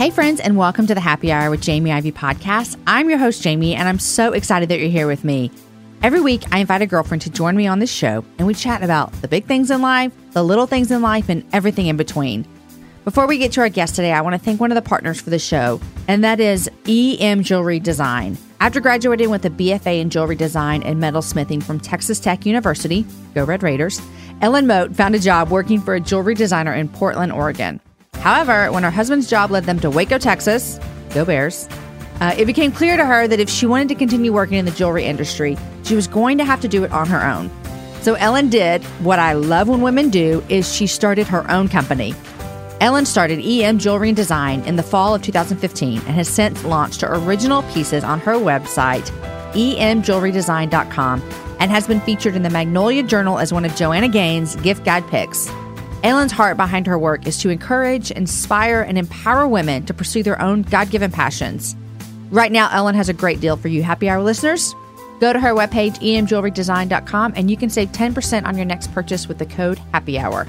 Hey, friends, and welcome to the Happy Hour with Jamie Ivey podcast. I'm your host, Jamie, and I'm so excited that you're here with me. Every week, I invite a girlfriend to join me on this show, and we chat about the big things in life, the little things in life, and everything in between. Before we get to our guest today, I want to thank one of the partners for the show, and that is EM Jewelry Design. After graduating with a BFA in Jewelry Design and Metalsmithing from Texas Tech University, go Red Raiders, Ellen Moat found a job working for a jewelry designer in Portland, Oregon. However, when her husband's job led them to Waco, Texas, go Bears, uh, it became clear to her that if she wanted to continue working in the jewelry industry, she was going to have to do it on her own. So Ellen did what I love when women do is she started her own company. Ellen started EM Jewelry and Design in the fall of 2015 and has since launched her original pieces on her website, emjewelrydesign.com, and has been featured in the Magnolia Journal as one of Joanna Gaines' gift guide picks. Ellen's heart behind her work is to encourage, inspire, and empower women to pursue their own God given passions. Right now, Ellen has a great deal for you, happy hour listeners. Go to her webpage, emjewelrydesign.com, and you can save 10% on your next purchase with the code Happy Hour.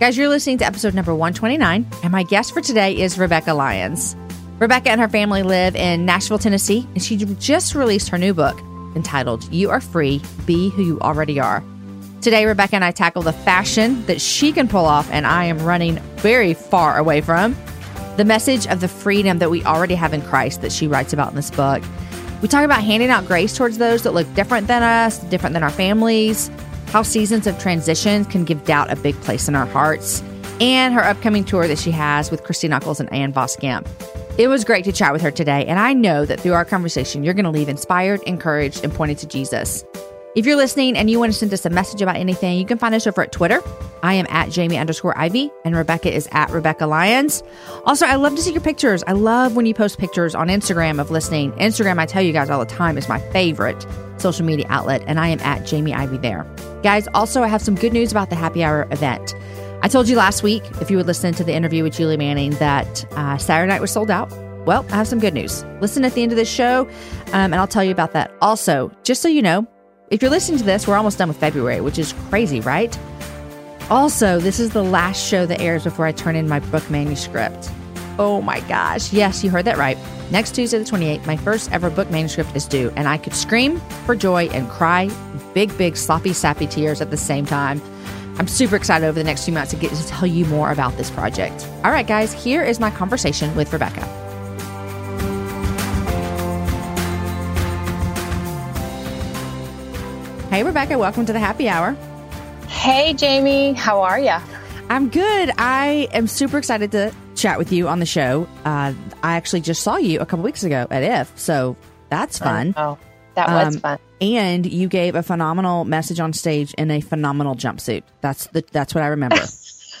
Guys, you're listening to episode number 129, and my guest for today is Rebekah Lyons. Rebekah and her family live in Nashville, Tennessee, and she just released her new book entitled You Are Free Be Who You Already Are. Today, Rebekah and I tackle the fashion that she can pull off and I am running very far away from, the message of the freedom that we already have in Christ that she writes about in this book. We talk about handing out grace towards those that look different than us, different than our families, how seasons of transition can give doubt a big place in our hearts, and her upcoming tour that she has with Christy Nockels and Ann Voskamp. It was great to chat with her today, and I know that through our conversation, you're going to leave inspired, encouraged, and pointed to Jesus. If you're listening and you want to send us a message about anything, you can find us over at Twitter. I am at Jamie underscore Ivey and Rebekah is at Rebekah Lyons. Also, I love to see your pictures. I love when you post pictures on Instagram of listening. Instagram, I tell you guys all the time, is my favorite social media outlet, and I am at Jamie Ivey there. Guys, also, I have some good news about the happy hour event. I told you last week, if you would listen to the interview with Julie Manning, that uh, Saturday night was sold out. Well, I have some good news. Listen at the end of this show, um, and I'll tell you about that. Also, just so you know, if you're listening to this, we're almost done with February, which is crazy, right? Also, this is the last show that airs before I turn in my book manuscript. Oh my gosh. Yes, you heard that right. Next Tuesday, the 28th, my first ever book manuscript is due, and I could scream for joy and cry big, big, sloppy, sappy tears at the same time. I'm super excited over the next few months to get to tell you more about this project. All right, guys, here is my conversation with Rebekah. Hey, Rebekah, welcome to the happy hour. Hey, Jamie, how are you? I'm good. I am super excited to chat with you on the show. Uh, I actually just saw you a couple weeks ago at IF, so that's fun. Oh, that was Um, fun. And you gave a phenomenal message on stage in a phenomenal jumpsuit. That's the that's what I remember.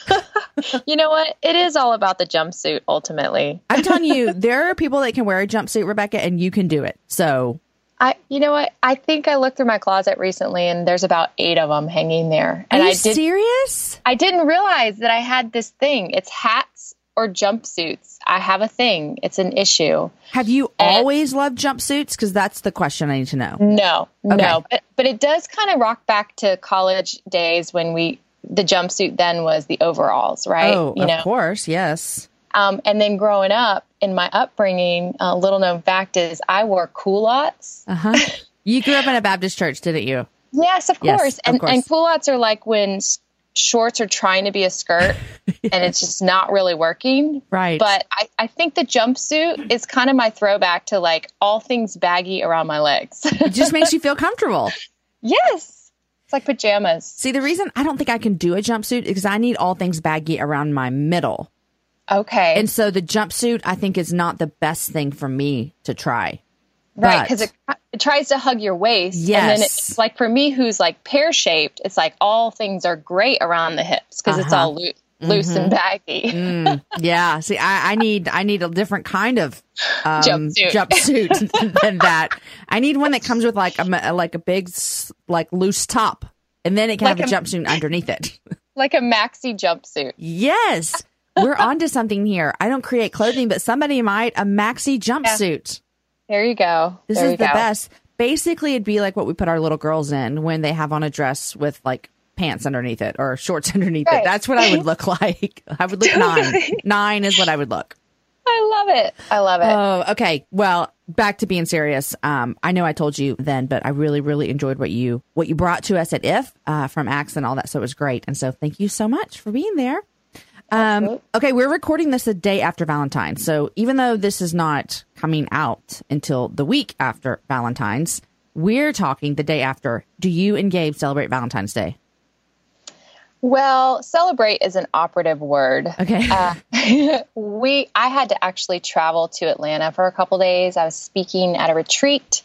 You know what? It is all about the jumpsuit ultimately. I'm telling you, there are people that can wear a jumpsuit, Rebekah, and you can do it. So I, you know what? I think I looked through my closet recently, and there's about eight of them hanging there. are And you I did. serious? I didn't realize that I had this thing. It's hats or jumpsuits. I have a thing. It's an issue. Have you And- always loved jumpsuits? Because that's the question I need to know. No, Okay. no, but but it does kind of rock back to college days when we the jumpsuit then was the overalls, right? Oh, you of know, course, yes. Um, and then growing up in my upbringing, a little known fact is I wore culottes. Uh huh. you grew up in a Baptist church, didn't you? Yes, of Yes, course. of and course. and culottes are like when shorts are trying to be a skirt and it's just not really working. Right. But I, I think the jumpsuit is kind of my throwback to like all things baggy around my legs. It just makes you feel comfortable. yes. It's like pajamas. See, the reason I don't think I can do a jumpsuit is because I need all things baggy around my middle. Okay. And so the jumpsuit, I think, is not the best thing for me to try. right, because it, it tries to hug your waist. Yes. And then it's like for me, who's like pear shaped, it's like all things are great around the hips because it's Uh-huh. all loo- loose and baggy. Mm, yeah. See, I, I need I need a different kind of um, Jumpsuit. jumpsuit than that. I need one that comes with like a like a big like loose top, and then it can Like have a a- jumpsuit underneath it. like a maxi jumpsuit. yes, we're onto something here. I don't create clothing, but somebody might a maxi jumpsuit. There you go. This There is the go. best. Basically, it'd be like what we put our little girls in when they have on a dress with like pants underneath it or shorts underneath it. That's what I would look like. I would look nine. Nine is what I would look. I love it. I love it. Oh, okay. Well, back to being serious. Um, I know I told you then, but I really, really enjoyed what you what you brought to us at If uh, from Acts and all that. So it was great. And so thank you so much for being there. Um, okay, we're recording this a day after Valentine's. So even though this is not coming out until the week after Valentine's, we're talking the day after. Do you and Gabe celebrate Valentine's Day? Well, celebrate is an operative word. Okay. Uh, we I had to actually travel to Atlanta for a couple days. I was speaking at a retreat,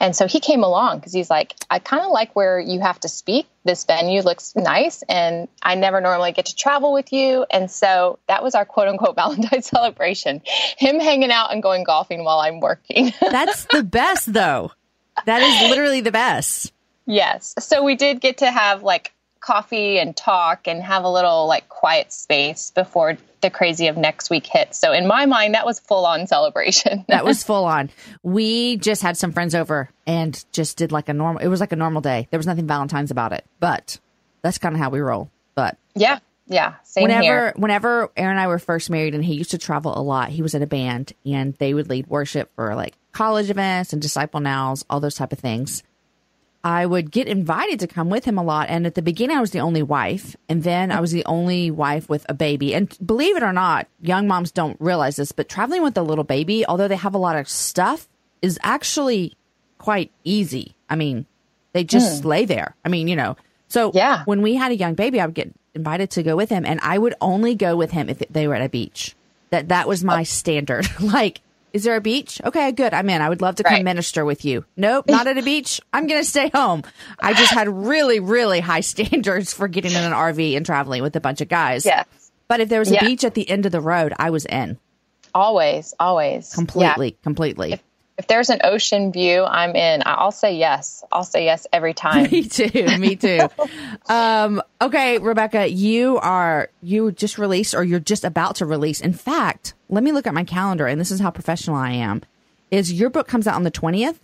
and so he came along because he's like, I kind of like where you have to speak. This venue looks nice, and I never normally get to travel with you. And so that was our quote unquote Valentine's celebration. Him hanging out and going golfing while I'm working. That's the best, though. That is literally the best. Yes. So we did get to have like coffee and talk and have a little like quiet space before the crazy of next week hits. So in my mind, that was full on celebration. That was full on. We just had some friends over and just did like a normal. It was like a normal day. There was nothing Valentine's about it, but that's kind of how we roll. But yeah. Yeah. Same whenever, here. whenever Aaron and I were first married, and he used to travel a lot, he was in a band, and they would lead worship for like college events and disciple nows, all those type of things. I would get invited to come with him a lot. And at the beginning, I was the only wife. And then I was the only wife with a baby. And believe it or not, young moms don't realize this, but traveling with a little baby, although they have a lot of stuff, is actually quite easy. I mean, they just hmm. lay there. I mean, you know. So Yeah. when we had a young baby, I would get invited to go with him, and I would only go with him if they were at a beach. That that was my oh. standard. like, is there a beach? Okay, good. I'm in. I would love to come Right. minister with you. Nope, not at a beach. I'm going to stay home. I just had really, really high standards for getting in an RV and traveling with a bunch of guys. Yes. But if there was a Yeah. beach at the end of the road, I was in Always. Always. completely, Yeah. completely. If there's an ocean view, I'm in. I'll say yes. I'll say yes every time. Me too. Me too. um, okay, Rebekah, you are you just released or you're just about to release. In fact, let me look at my calendar, and this is how professional I am. Is your book comes out on the twentieth,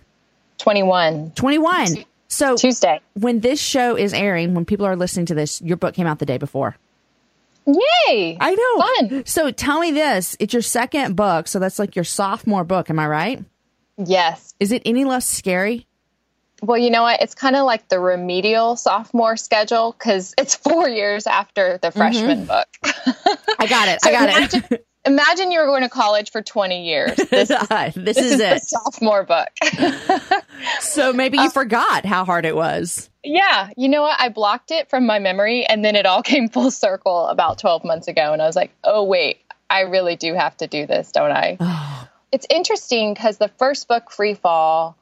21. twenty one. So Tuesday. when this show is airing, when people are listening to this, your book came out the day before. Yay. I know. Fun. So tell me this: it's your second book, so that's like your sophomore book. Am I right? Yes. Is it any less scary? Well, you know what? It's kind of like the remedial sophomore schedule because it's four years after the mm-hmm. freshman book. I got it. So I got imagine, it. imagine you were going to college for 20 years. This, this, this is is the it. sophomore book. So maybe you um, forgot how hard it was. yeah. You know what? I blocked it from my memory and then it all came full circle about 12 months ago. And I was like, oh, wait, I really do have to do this, don't I? Oh, It's interesting because the first book, Free Fall,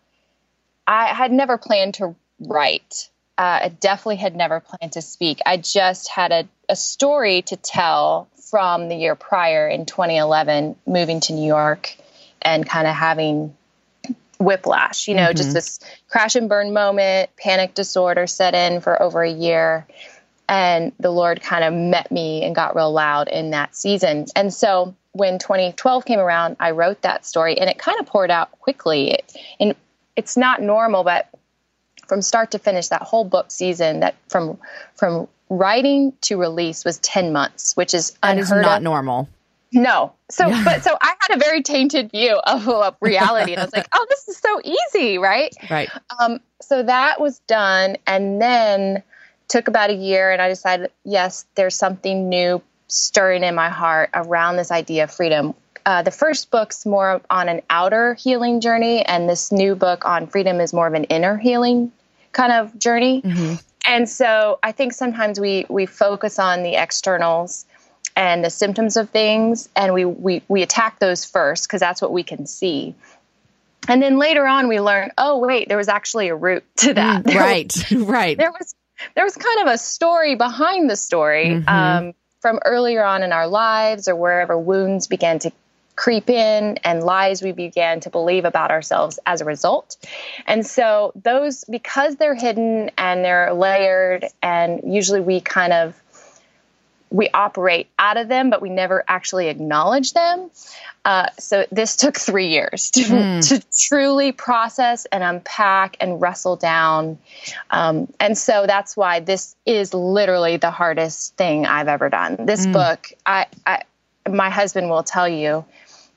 I had never planned to write. Uh, I definitely had never planned to speak. I just had a, a story to tell from the year prior in 2011, moving to New York and kind of having whiplash, you know, just this crash and burn moment, panic disorder set in for over a year. And the Lord kind of met me and got real loud in that season. And so when 2012 came around, I wrote that story and it kind of poured out quickly. It, and it's not normal, but from start to finish, that whole book season, that from from writing to release was 10 months, which is That is unheard not of. normal. No. So, but so I had a very tainted view of uh, reality, and I was like, "Oh, this is so easy, right?" Right. Um, so that was done, and then took about a year, and I decided, yes, there's something new stirring in my heart around this idea of freedom. Uh, the first book's more on an outer healing journey, and this new book on freedom is more of an inner healing kind of journey. And so I think sometimes we we focus on the externals and the symptoms of things and we we, we attack those first because that's what we can see. And then later on we learn, oh wait, there was actually a root to that. Mm, right. Was, right. There was there was kind of a story behind the story mm-hmm. um, from earlier on in our lives or wherever wounds began to creep in and lies we began to believe about ourselves as a result. And so those because they're hidden and they're layered and usually we kind of we operate out of them, but we never actually acknowledge them. Uh, so this took three years to, mm. to, truly process and unpack and wrestle down. Um, and so that's why this is literally the hardest thing I've ever done. This mm. book, I, I, my husband will tell you,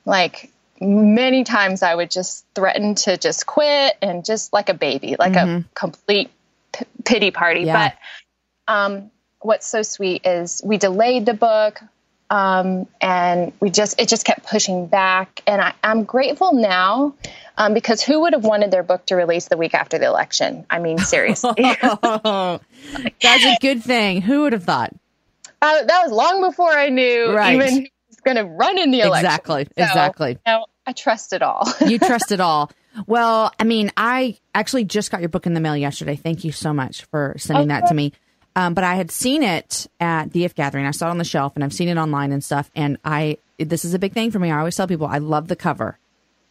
like many times I would just threaten to just quit and just like a baby, like mm-hmm. a complete p- pity party. Yeah. But um, what's so sweet is we delayed the book um, and we just it just kept pushing back and I, am grateful now um, because who would have wanted their book to release the week after the election i mean seriously that's a good thing who would have thought uh, that was long before i knew right. even going to run in the election. Exactly. So, exactly. Now I trust it all. you trust it all. Well, I mean, I actually just got your book in the mail yesterday. Thank you so much for sending okay. that to me. Um, but I had seen it at the If Gathering. I saw it on the shelf, and I've seen it online and stuff. And I, this is a big thing for me. I always tell people I love the cover.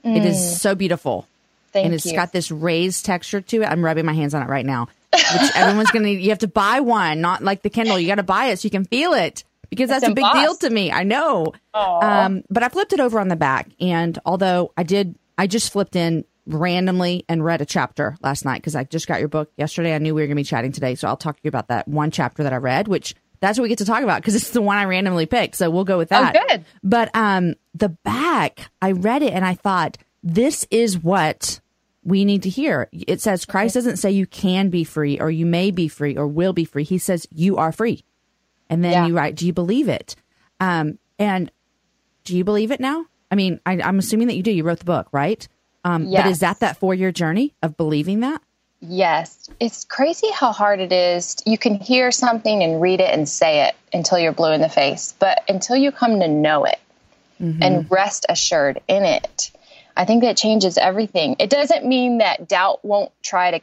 Mm. It is mm. so beautiful, Thank and it's you. got this raised texture to it. I'm rubbing my hands on it right now. Which everyone's gonna. You have to buy one, not like the Kindle. You got to buy it so you can feel it because that's a big deal to me. I know. Um, but I flipped it over on the back, and although I did, I just flipped in randomly and read a chapter last night because I just got your book yesterday. I knew we were going to be chatting today, so I'll talk to you about that one chapter that I read, which that's what we get to talk about because it's the one I randomly picked. So we'll go with that. Oh, good. But um, the back, I read it and I thought this is what we need to hear. It says Christ doesn't say you can be free or you may be free or will be free. He says you are free. And then yeah. you write, do you believe it? Um, and do you believe it now? I mean, I, am assuming that you do. You wrote the book, right? Um, yes. But is that that four year journey of believing that? Yes. It's crazy how hard it is. You can hear something and read it and say it until you're blue in the face. But until you come to know it mm-hmm. and rest assured in it, I think that changes everything. It doesn't mean that doubt won't try to,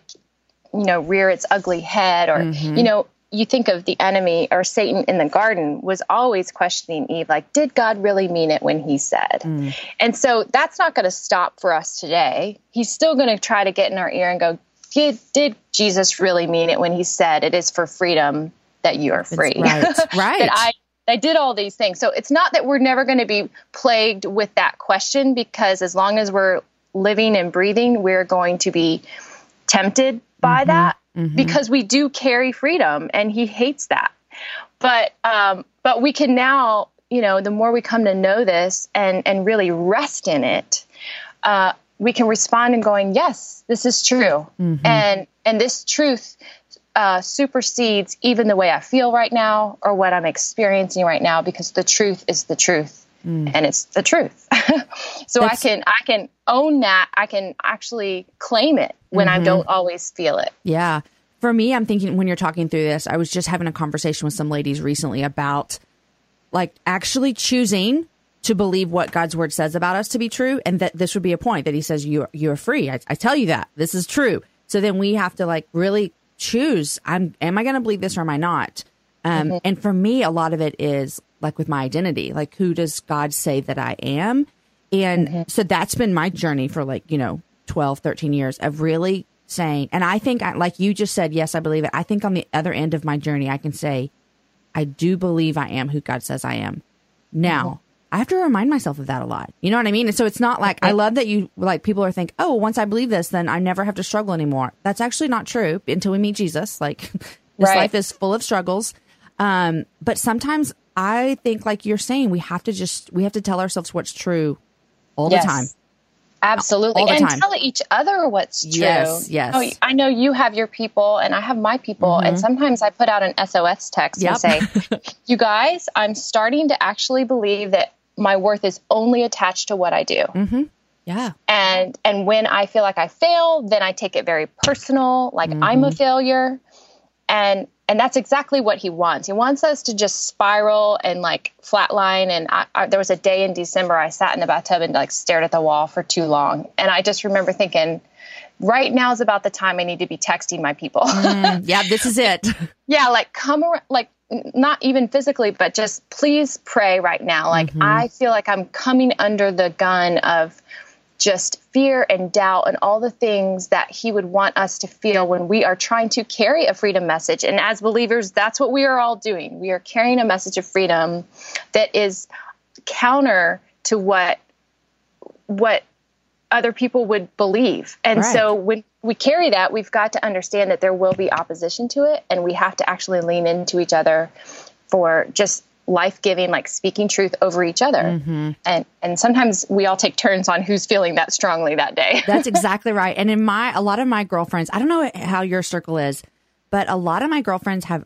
you know, rear its ugly head or, mm-hmm. you know, you think of the enemy or Satan in the garden was always questioning Eve, like, did God really mean it when he said? Mm. And so that's not going to stop for us today. He's still going to try to get in our ear and go, did, did Jesus really mean it when he said it is for freedom that you are free? right. right. that I, I did all these things. So it's not that we're never going to be plagued with that question because as long as we're living and breathing, we're going to be tempted by mm-hmm. that mm-hmm. because we do carry freedom and he hates that. But um, but we can now, you know, the more we come to know this and and really rest in it, uh, we can respond and going, yes, this is true, mm-hmm. and and this truth uh, supersedes even the way I feel right now or what I'm experiencing right now because the truth is the truth. Mm. and it's the truth. so That's, I can I can own that. I can actually claim it when mm-hmm. I don't always feel it. Yeah. For me, I'm thinking when you're talking through this, I was just having a conversation with some ladies recently about like actually choosing to believe what God's word says about us to be true, and that this would be a point that He says you you're free. I, I tell you that this is true. So then we have to like really choose. I'm am I going to believe this or am I not? Um, mm-hmm. And for me, a lot of it is like with my identity, like who does God say that I am? And mm-hmm. so that's been my journey for like, you know, 12, 13 years of really saying, and I think, like you just said, yes, I believe it. I think on the other end of my journey, I can say, I do believe I am who God says I am. Now, mm-hmm. I have to remind myself of that a lot. You know what I mean? And so it's not like I love that you like people are think, oh, once I believe this, then I never have to struggle anymore. That's actually not true until we meet Jesus. Like this right. life is full of struggles. Um, but sometimes I think, like you're saying, we have to just we have to tell ourselves what's true all yes. the time. Absolutely. and time. tell each other what's true. Yes, yes. Oh, I know you have your people and I have my people. Mm-hmm. And sometimes I put out an SOS text yep. and say, you guys, I'm starting to actually believe that my worth is only attached to what I do. Mm-hmm. Yeah. And and when I feel like I fail, then I take it very personal, like mm-hmm. I'm a failure. and and that's exactly what he wants. He wants us to just spiral and like flatline. And I, I, there was a day in December I sat in the bathtub and like stared at the wall for too long, and I just remember thinking, right now is about the time I need to be texting my people. mm, yeah, this is it. yeah, like come around, like not even physically, but just please pray right now. Like mm-hmm. I feel like I'm coming under the gun of just fear and doubt and all the things that he would want us to feel when we are trying to carry a freedom message. And as believers, that's what we are all doing. We are carrying a message of freedom that is counter to what what other people would believe. And right. so when we carry that, we've got to understand that there will be opposition to it and we have to actually lean into each other for just life giving, like speaking truth over each other. Mm-hmm. And and sometimes we all take turns on who's feeling that strongly that day. That's exactly right. And in my a lot of my girlfriends, I don't know how your circle is, but a lot of my girlfriends have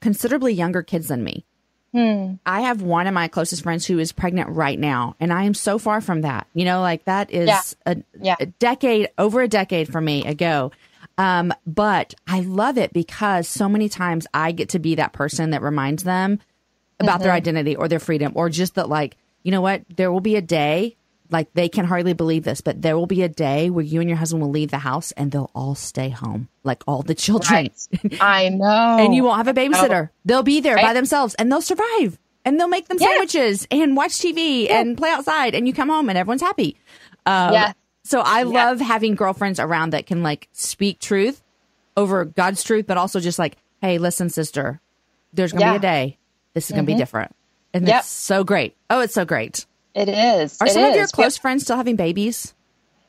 considerably younger kids than me. Hmm. I have one of my closest friends who is pregnant right now, and I am so far from that. You know, like that is yeah. A, yeah. a decade, over a decade for me ago. Um, but I love it because so many times I get to be that person that reminds them about mm-hmm. their identity or their freedom or just that like you know what there will be a day like they can hardly believe this but there will be a day where you and your husband will leave the house and they'll all stay home like all the children right. i know and you won't have a babysitter they'll be there right. by themselves and they'll survive and they'll make them yeah. sandwiches and watch tv yeah. and play outside and you come home and everyone's happy um, yeah so i yeah. love having girlfriends around that can like speak truth over god's truth but also just like hey listen sister there's gonna be a day this is going to mm-hmm. be different. And yep. it's so great. Oh, it's so great. It is. Are it some is. of your close friends still having babies?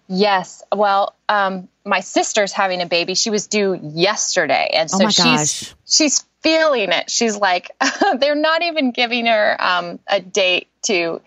Yes. Well, um, my sister's having a baby. She was due yesterday, and oh so oh she's she's feeling it. She's like, they're not even giving her um, a date to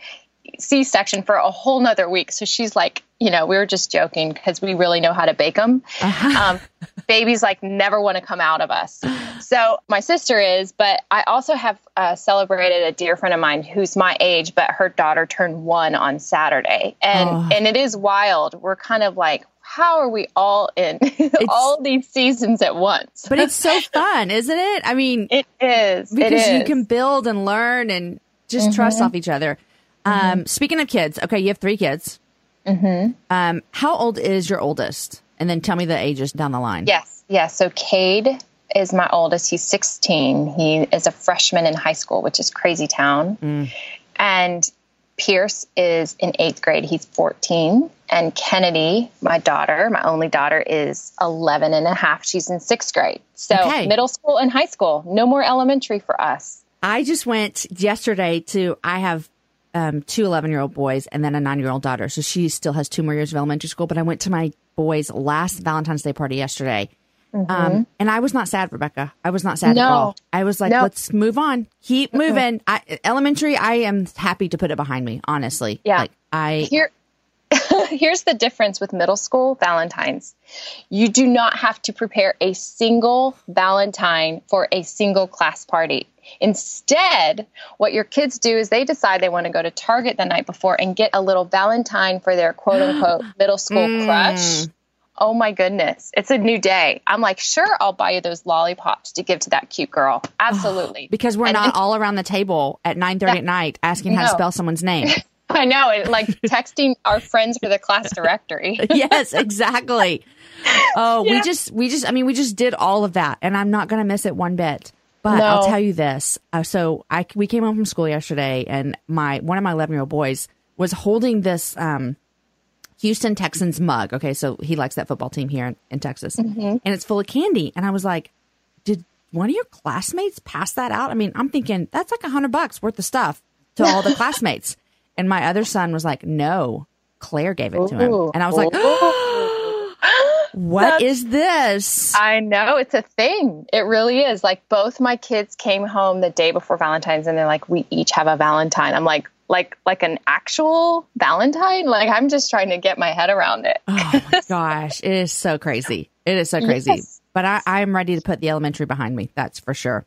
C section for a whole nother week. So she's like, you know, we were just joking because we really know how to bake them. Uh-huh. Um, babies like never want to come out of us. So my sister is, but I also have uh, celebrated a dear friend of mine who's my age, but her daughter turned one on Saturday, and oh. and it is wild. We're kind of like, how are we all in all these seasons at once? but it's so fun, isn't it? I mean, it is because it is. you can build and learn and just mm-hmm. trust off each other. Mm-hmm. Um, speaking of kids, okay, you have three kids. Mm-hmm. Um, how old is your oldest? And then tell me the ages down the line. Yes, yes. So Cade is my oldest. He's 16. He is a freshman in high school, which is crazy town. Mm. And Pierce is in eighth grade. He's 14. And Kennedy, my daughter, my only daughter, is 11 and a half. She's in sixth grade. So okay. middle school and high school. No more elementary for us. I just went yesterday to, I have um, two 11 year old boys and then a nine year old daughter. So she still has two more years of elementary school. But I went to my boys' last Valentine's Day party yesterday. Mm-hmm. Um, and I was not sad, Rebekah. I was not sad no. at all. I was like, no. let's move on. Keep moving. I, elementary, I am happy to put it behind me, honestly. Yeah. Like, I. Here, here's the difference with middle school Valentine's. You do not have to prepare a single Valentine for a single class party. Instead, what your kids do is they decide they want to go to Target the night before and get a little Valentine for their quote unquote middle school mm. crush. Oh my goodness. It's a new day. I'm like, sure, I'll buy you those lollipops to give to that cute girl. Absolutely. because we're and not all around the table at 9 30 at night asking how to spell someone's name. I know. It, like texting our friends for the class directory. yes, exactly. Oh, yeah. we just, we just, I mean, we just did all of that and I'm not going to miss it one bit. But no. I'll tell you this. Uh, so I we came home from school yesterday, and my one of my eleven year old boys was holding this um, Houston Texans mug. Okay, so he likes that football team here in, in Texas, mm-hmm. and it's full of candy. And I was like, "Did one of your classmates pass that out?" I mean, I'm thinking that's like a hundred bucks worth of stuff to all the classmates. And my other son was like, "No, Claire gave it to him," and I was like. What That's, is this? I know it's a thing. It really is. Like both my kids came home the day before Valentine's and they're like, we each have a Valentine. I'm like, like like an actual Valentine? Like I'm just trying to get my head around it. oh my gosh. It is so crazy. It is so crazy. Yes. But I, I'm ready to put the elementary behind me. That's for sure.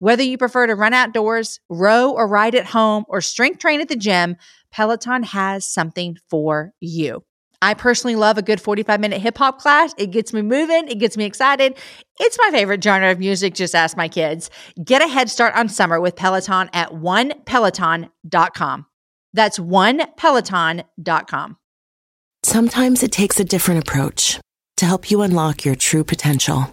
Whether you prefer to run outdoors, row or ride at home, or strength train at the gym, Peloton has something for you. I personally love a good 45 minute hip hop class. It gets me moving, it gets me excited. It's my favorite genre of music, just ask my kids. Get a head start on summer with Peloton at onepeloton.com. That's onepeloton.com. Sometimes it takes a different approach to help you unlock your true potential.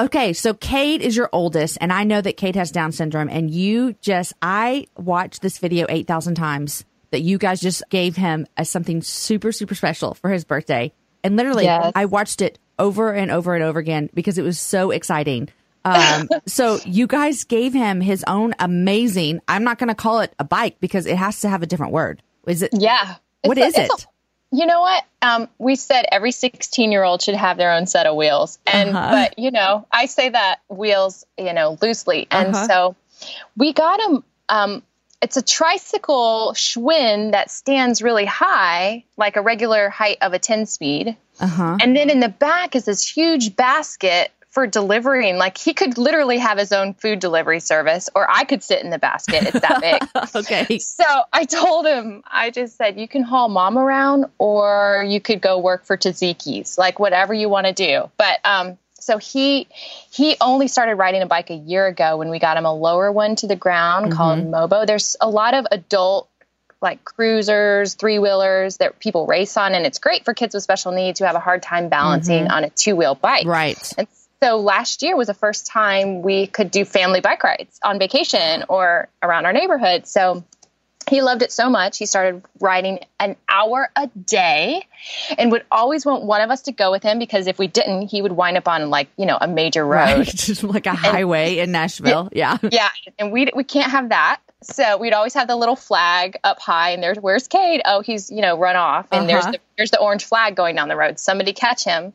Okay, so Cade is your oldest, and I know that Cade has Down syndrome, and you just, I watched this video 8,000 times that you guys just gave him as something super, super special for his birthday. And literally, yes. I watched it over and over and over again because it was so exciting. Um, so you guys gave him his own amazing, I'm not going to call it a bike because it has to have a different word. Is it? Yeah. What is a, it? You know what? Um, we said every 16 year old should have their own set of wheels. And, uh-huh. but, you know, I say that wheels, you know, loosely. And uh-huh. so we got him, um, it's a tricycle Schwinn that stands really high, like a regular height of a 10 speed. Uh-huh. And then in the back is this huge basket for delivering. Like he could literally have his own food delivery service, or I could sit in the basket. It's that big. okay. So I told him, I just said, you can haul mom around, or you could go work for Taziki's, like whatever you want to do. But um, so he he only started riding a bike a year ago when we got him a lower one to the ground mm-hmm. called Mobo. There's a lot of adult like cruisers, three wheelers that people race on, and it's great for kids with special needs who have a hard time balancing mm-hmm. on a two wheel bike. Right. And so last year was the first time we could do family bike rides on vacation or around our neighborhood. So he loved it so much he started riding an hour a day and would always want one of us to go with him because if we didn't he would wind up on like you know a major road right. like a highway and, in nashville yeah yeah and we we can't have that so we'd always have the little flag up high and there's where's Cade? Oh, he's, you know, run off and uh-huh. there's the there's the orange flag going down the road. Somebody catch him.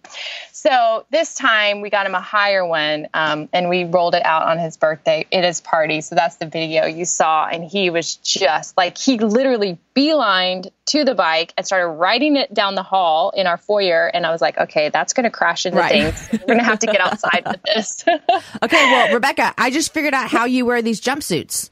So this time we got him a higher one um, and we rolled it out on his birthday at his party. So that's the video you saw. And he was just like, he literally beelined to the bike and started riding it down the hall in our foyer. And I was like, okay, that's going to crash into right. things. We're going to have to get outside with this. okay. Well, Rebekah, I just figured out how you wear these jumpsuits.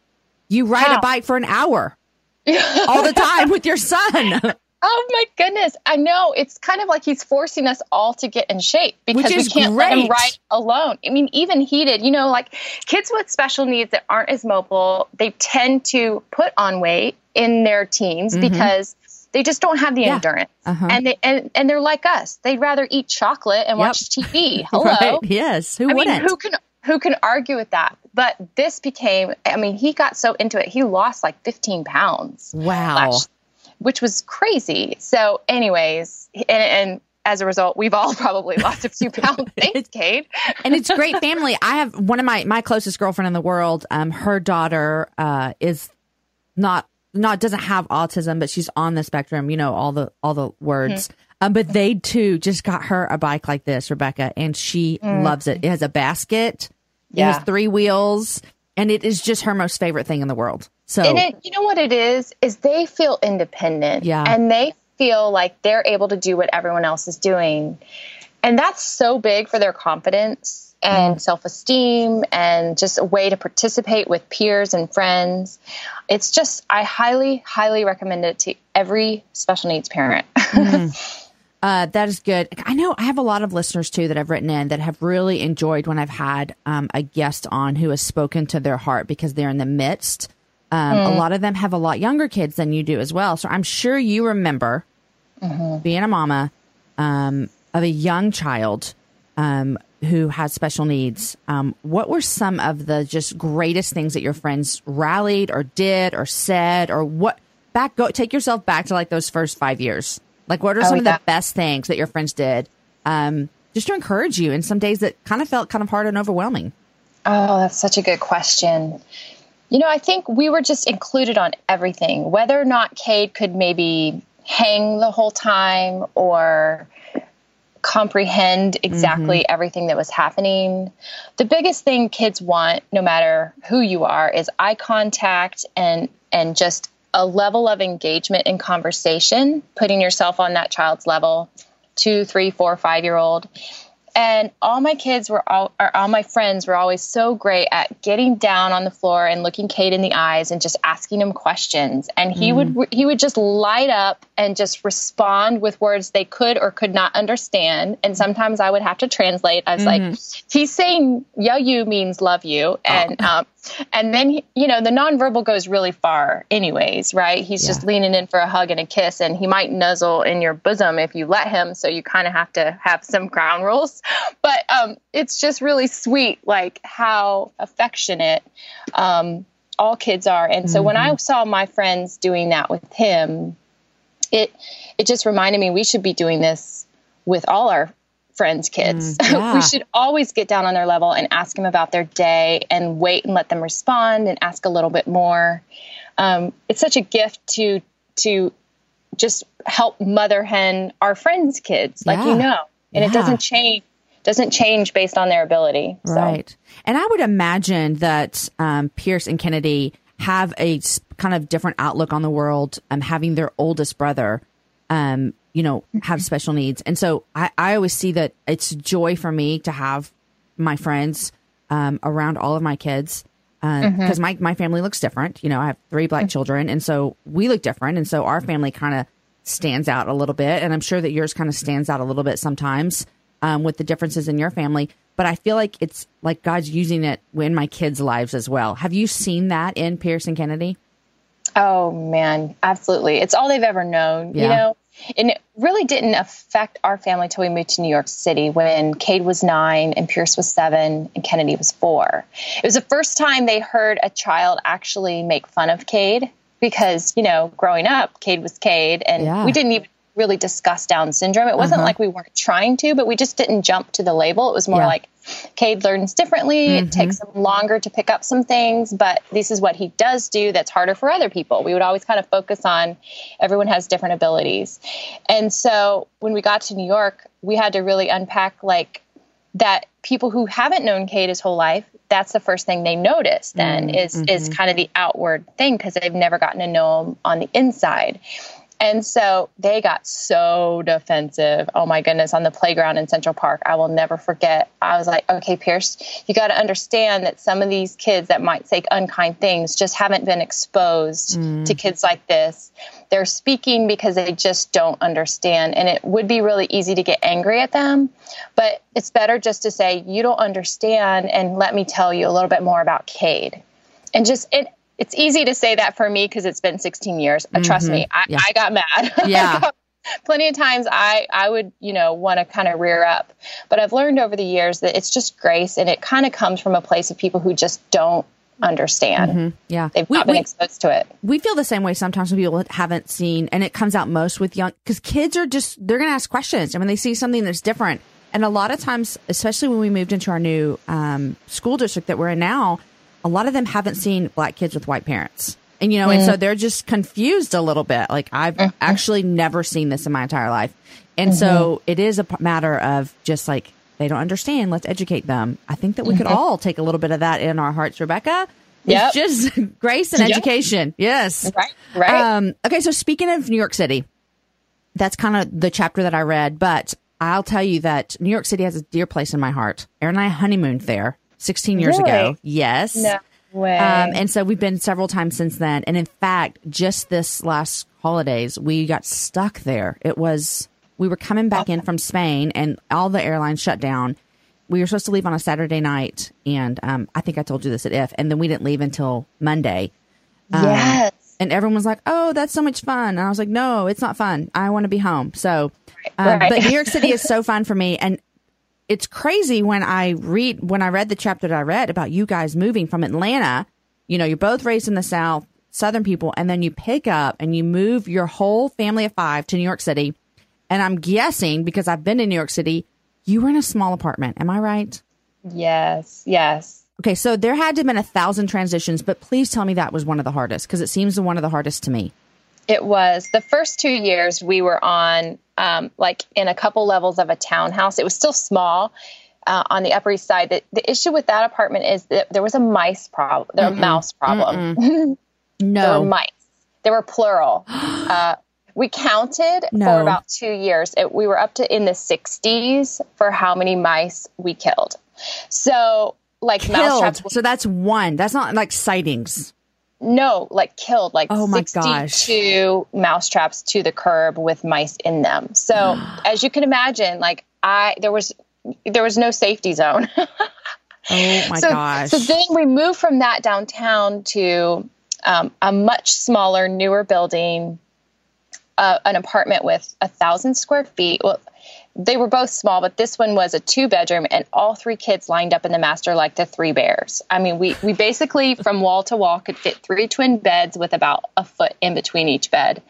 You ride How? a bike for an hour all the time with your son. Oh my goodness. I know. It's kind of like he's forcing us all to get in shape because we can't great. let him ride alone. I mean, even he did, you know, like kids with special needs that aren't as mobile, they tend to put on weight in their teens mm-hmm. because they just don't have the yeah. endurance. Uh-huh. And they and, and they're like us. They'd rather eat chocolate and yep. watch TV. Hello. right. Yes. Who I wouldn't? Mean, who can who can argue with that? But this became, I mean, he got so into it, he lost like 15 pounds. Wow. Last, which was crazy. So, anyways, and, and as a result, we've all probably lost a few pounds. Thanks, Cade. and it's great family. I have one of my my closest girlfriend in the world. Um, her daughter uh is not not doesn't have autism, but she's on the spectrum. You know all the all the words. Mm-hmm. Um, but they too just got her a bike like this, Rebekah, and she mm. loves it. It has a basket. Yeah. It has three wheels, and it is just her most favorite thing in the world. So, and it, you know what it is? Is they feel independent, yeah, and they feel like they're able to do what everyone else is doing, and that's so big for their confidence and mm. self esteem, and just a way to participate with peers and friends. It's just, I highly, highly recommend it to every special needs parent. Mm. Uh, that is good. I know I have a lot of listeners too that have written in that have really enjoyed when I've had um, a guest on who has spoken to their heart because they're in the midst. Um, mm. A lot of them have a lot younger kids than you do as well. So I'm sure you remember mm-hmm. being a mama um, of a young child um, who has special needs. Um, what were some of the just greatest things that your friends rallied or did or said or what? Back, go take yourself back to like those first five years. Like, what are oh, some of the best things that your friends did um, just to encourage you in some days that kind of felt kind of hard and overwhelming? Oh, that's such a good question. You know, I think we were just included on everything, whether or not Cade could maybe hang the whole time or comprehend exactly mm-hmm. everything that was happening. The biggest thing kids want, no matter who you are, is eye contact and and just a level of engagement in conversation, putting yourself on that child's level, two, three, four, five year old, and all my kids were all, or all my friends were always so great at getting down on the floor and looking Cade in the eyes and just asking him questions. And he mm. would he would just light up and just respond with words they could or could not understand. And sometimes I would have to translate. I was mm-hmm. like, he's saying "yo you" means love you, and oh. um, and then you know the nonverbal goes really far, anyways, right? He's yeah. just leaning in for a hug and a kiss, and he might nuzzle in your bosom if you let him. So you kind of have to have some ground rules but um, it's just really sweet, like how affectionate um, all kids are. And so mm-hmm. when I mm-hmm. saw my friends doing that with him, it it just reminded me we should be doing this with all our friends' kids. Mm, yeah. we should always get down on their level and ask them about their day and wait and let them respond and ask a little bit more. Um, it's such a gift to to just help mother hen our friends' kids, like yeah. you know, and yeah. it doesn't change doesn't change based on their ability. So. Right. And I would imagine that um, Pierce and Kennedy have a kind of different outlook on the world, um, having their oldest brother, um, you know, have mm-hmm. special needs. And so I, I always see that it's joy for me to have my friends um, around all of my kids because uh, mm-hmm. my, my family looks different. You know, I have three black mm-hmm. children, and so we look different. And so our family kind of stands out a little bit. And I'm sure that yours kind of stands out a little bit sometimes um, with the differences in your family. But I feel like it's like God's using it in my kids' lives as well. Have you seen that in Pierce and Kennedy? Oh man, absolutely. It's all they've ever known, yeah. you know. And it really didn't affect our family till we moved to New York City when Cade was nine and Pierce was seven and Kennedy was four. It was the first time they heard a child actually make fun of Cade because, you know, growing up, Cade was Cade, and Yeah. we didn't even really discuss Down syndrome. It wasn't Uh-huh. like we weren't trying to, but we just didn't jump to the label. It was more Yeah. like Cade learns differently. It mm-hmm. takes him longer to pick up some things, but this is what he does do that's harder for other people. We would always kind of focus on everyone has different abilities. And so when we got to New York, we had to really unpack like that people who haven't known Cade his whole life, that's the first thing they notice then mm, is is mm-hmm. kind of the outward thing because they've never gotten to know him on the inside. And so they got so defensive. Oh my goodness, on the playground in Central Park. I will never forget. I was like, okay, Pierce, you got to understand that some of these kids that might say unkind things just haven't been exposed to mm. kids like this. They're speaking because they just don't understand. And it would be really easy to get angry at them. But it's better just to say, you don't understand, and let me tell you a little bit more about Cade. And just, it, it's easy to say that for me because it's been 16 years. Uh, Trust me, I, Yeah. I got mad. Yeah. got- Plenty of times I, I would, you know, want to kind of rear up. But I've learned over the years that it's just grace and it kind of comes from a place of people who just don't understand. Yeah. They've We- not been we- exposed to it. we feel the same way sometimes when people haven't seen, and it comes out most with young, because kids are just, they're going to ask questions. And when they see something that's different, and a lot of times, especially when we moved into our new um, school district that we're in now, a lot of them haven't seen black kids with white parents. And, you know, and so mm. they're just confused a little bit. Like, I've mm-hmm. actually never seen this in my entire life. And so mm-hmm. it is a matter of just like, they don't understand. Let's educate them. I think that we could mm-hmm. all take a little bit of that in our hearts, Rebekah. Yep. It's just grace and Yep. education. Yes. Right. Right. Um, okay, so speaking of New York City, that's kind of the chapter that I read, but I'll tell you that New York City has a dear place in my heart. Aaron and I honeymooned there 16 years ago. Yes. no way. Um, and so we've been several times since then. And in fact, just this last holidays, we got stuck there. It was, we were coming back in from Spain and all the airlines shut down. We were supposed to leave on a Saturday night. And um, I think I told you this at IF. And then we didn't leave until Monday. Um, yes. And everyone was like, "Oh, that's so much fun." And I was like, "No, it's not fun. I want to be home." So, um, Right. but New York City is so fun for me, and it's crazy when I read when I read the chapter that I read about you guys moving from Atlanta. You know, you're both raised in the South, Southern people, and then you pick up and you move your whole family of five to New York City. And I'm guessing because I've been to New York City, you were in a small apartment. Am I right? Yes. Yes. Okay, so there had to have been a thousand transitions, but please tell me that was one of the hardest because it seems the one of the hardest to me. It was the first two years we were on, um, like in a couple levels of a townhouse. It was still small uh, on the Upper East Side. The, the issue with that apartment is that there was a mice problem, there a mouse problem. there No. were mice. There were plural. uh, we counted No. for about two years. It, we were up to in the 60s for how many mice we killed. So, like mouse killed. traps. So that's one. That's not like sightings. No, like killed, like Oh my 62 mouse traps to the curb with mice in them. So as you can imagine, like I, there was, there was no safety zone. Oh my so, gosh. so then we moved from that downtown to um, a much smaller, newer building, uh, an apartment with a thousand square feet. Well, they were both small, but this one was a two bedroom, and all three kids lined up in the master like the three bears. I mean, we we basically from wall to wall could fit three twin beds with about a foot in between each bed,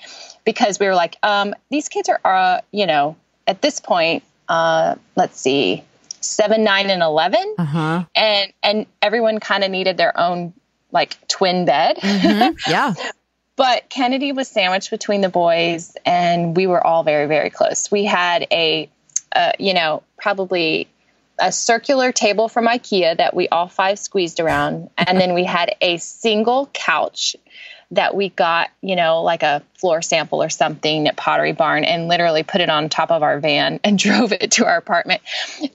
because we were like, um, these kids are, uh, you know, at this point, uh, let's see, seven, nine, and eleven uh-huh. and and everyone kind of needed their own like twin bed. Yeah. but Kennedy was sandwiched between the boys, and we were all very very close. We had a, uh, you know, probably a circular table from IKEA that we all five squeezed around, and then we had a single couch that we got, you know, like a floor sample or something at Pottery Barn and literally put it on top of our van and drove it to our apartment.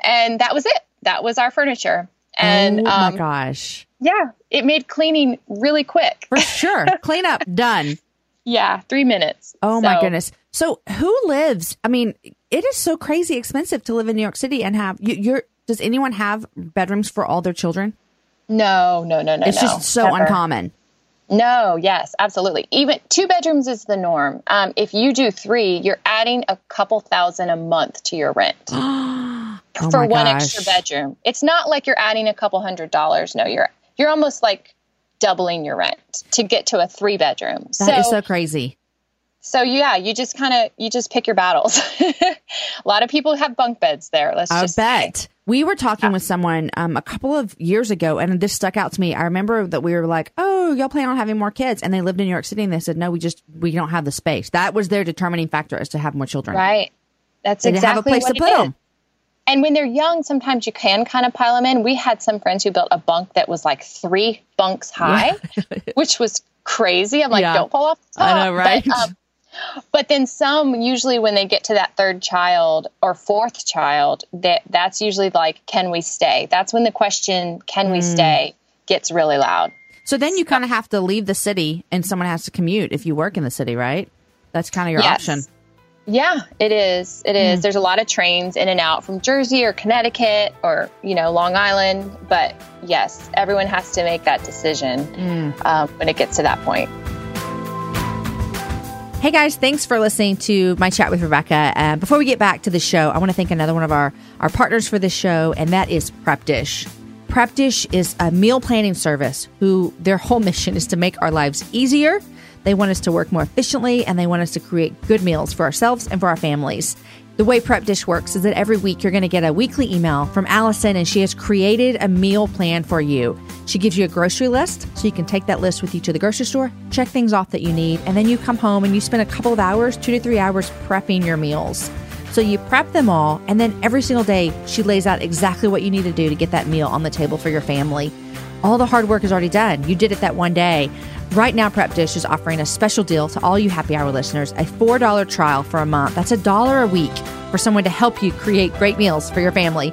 And that was it. That was our furniture. And oh um, my gosh. yeah, it made cleaning really quick. For sure. Clean up. Done. Yeah, three minutes. Oh my goodness. So who lives? I mean, it is so crazy expensive to live in New York City and have you, you're. Does anyone have bedrooms for all their children? No, no, no, no. It's no, just so never. uncommon. No, yes, absolutely. Even two bedrooms is the norm. Um, if you do three, you're adding a couple thousand a month to your rent Oh for one gosh. extra bedroom. It's not like you're adding a couple hundred dollars. No, you're you're almost like doubling your rent to get to a three bedroom. That so, is so crazy. So yeah, you just kind of you just pick your battles. a lot of people have bunk beds there. Let's I just bet. Say. We were talking with someone um, a couple of years ago, and this stuck out to me. I remember that we were like, "Oh, y'all plan on having more kids?" And they lived in New York City, and they said, "No, we just we don't have the space." That was their determining factor as to have more children. Right. That's they exactly have a place to put them. And when they're young, sometimes you can kind of pile them in. We had some friends who built a bunk that was like three bunks high, yeah. which was crazy. I'm like, yeah. don't fall off the top. I know, right? But, um, but then some usually when they get to that third child or fourth child that that's usually like can we stay that's when the question can mm. we stay gets really loud so then you kind of have to leave the city and someone has to commute if you work in the city right that's kind of your yes. option yeah, it is. It is. Mm. There's a lot of trains in and out from Jersey or Connecticut or, you know, Long Island. But yes, everyone has to make that decision mm. um, when it gets to that point. Hey guys, thanks for listening to my chat with Rebekah. Uh, before we get back to the show, I want to thank another one of our, our partners for this show, and that is Prep Dish. Prep Dish is a meal planning service who their whole mission is to make our lives easier. They want us to work more efficiently and they want us to create good meals for ourselves and for our families. The way Prep Dish works is that every week you're going to get a weekly email from Allison, and she has created a meal plan for you. She gives you a grocery list, so you can take that list with you to the grocery store, check things off that you need, and then you come home and you spend a couple of hours, two to three hours, prepping your meals. So you prep them all, and then every single day she lays out exactly what you need to do to get that meal on the table for your family. All the hard work is already done. You did it that one day. Right now, Prep Dish is offering a special deal to all you happy hour listeners a $4 trial for a month. That's a dollar a week for someone to help you create great meals for your family.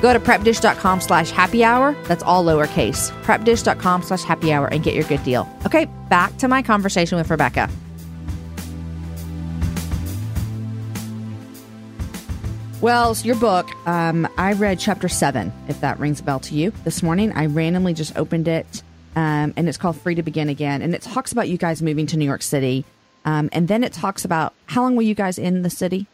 Go to prepdish.com slash happy hour. That's all lowercase. Prepdish.com slash happy hour and get your good deal. Okay, back to my conversation with Rebekah. Well, your book, um, I read chapter seven, if that rings a bell to you. This morning, I randomly just opened it um, and it's called Free to Begin Again. And it talks about you guys moving to New York City. Um, and then it talks about how long were you guys in the city?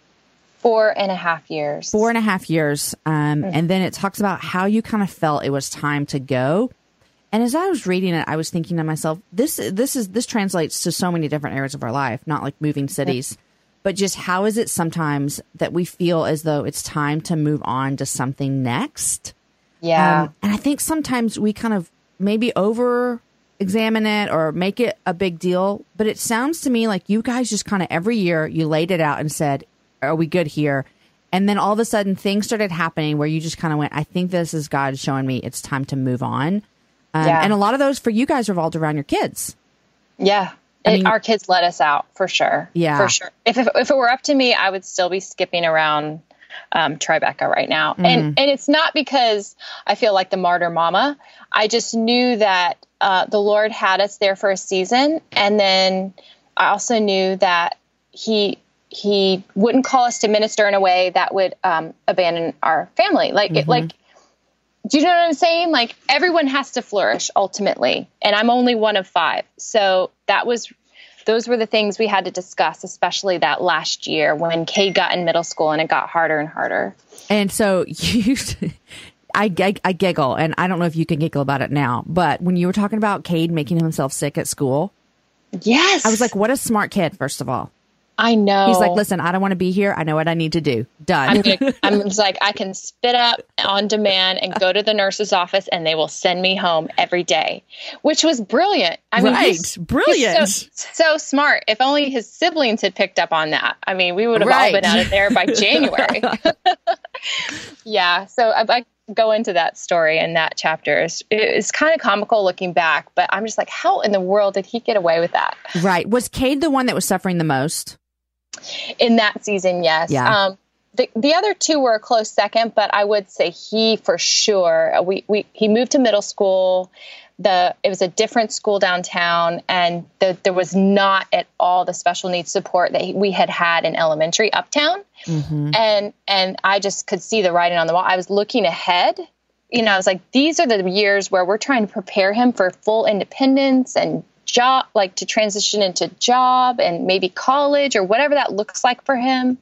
Four and a half years. Four and a half years. Um, mm-hmm. And then it talks about how you kind of felt it was time to go. And as I was reading it, I was thinking to myself, this this is this translates to so many different areas of our life, not like moving cities, but just how is it sometimes that we feel as though it's time to move on to something next? Yeah. Um, and I think sometimes we kind of maybe over examine it or make it a big deal. But it sounds to me like you guys just kind of every year you laid it out and said, Are we good here? And then all of a sudden things started happening where you just kind of went, I think this is God showing me it's time to move on. Um, yeah. And a lot of those for you guys revolved around your kids. Yeah. I mean, our kids let us out for sure. Yeah. For sure. If, if, if it were up to me, I would still be skipping around um, Tribeca right now. Mm-hmm. And and it's not because I feel like the martyr mama. I just knew that uh, the Lord had us there for a season, and then I also knew that He He wouldn't call us to minister in a way that would um, abandon our family. Like mm-hmm. it, like. Do you know what I'm saying? Like everyone has to flourish ultimately, and I'm only one of five. So that was those were the things we had to discuss, especially that last year when Cade got in middle school and it got harder and harder. And so you, I, I, I giggle, and I don't know if you can giggle about it now, but when you were talking about Cade making himself sick at school, yes, I was like, what a smart kid, first of all. I know. He's like, listen, I don't want to be here. I know what I need to do. Done. I'm, gonna, I'm just like, I can spit up on demand and go to the nurse's office and they will send me home every day, which was brilliant. I mean, right. He's, brilliant. He's so, so, smart. If only his siblings had picked up on that. I mean, we would have right. all been out of there by January. yeah. So I, I, go into that story and that chapter. It's, it's kind of comical looking back, but I'm just like, how in the world did he get away with that? Right. Was Cade the one that was suffering the most? In that season, yes. Yeah. Um, the, the other two were a close second, but I would say he for sure. Uh, we, we he moved to middle school. The it was a different school downtown, and the, there was not at all the special needs support that we had had in elementary uptown. Mm-hmm. And and I just could see the writing on the wall. I was looking ahead. You know, I was like, these are the years where we're trying to prepare him for full independence and job, like to transition into job and maybe college or whatever that looks like for him.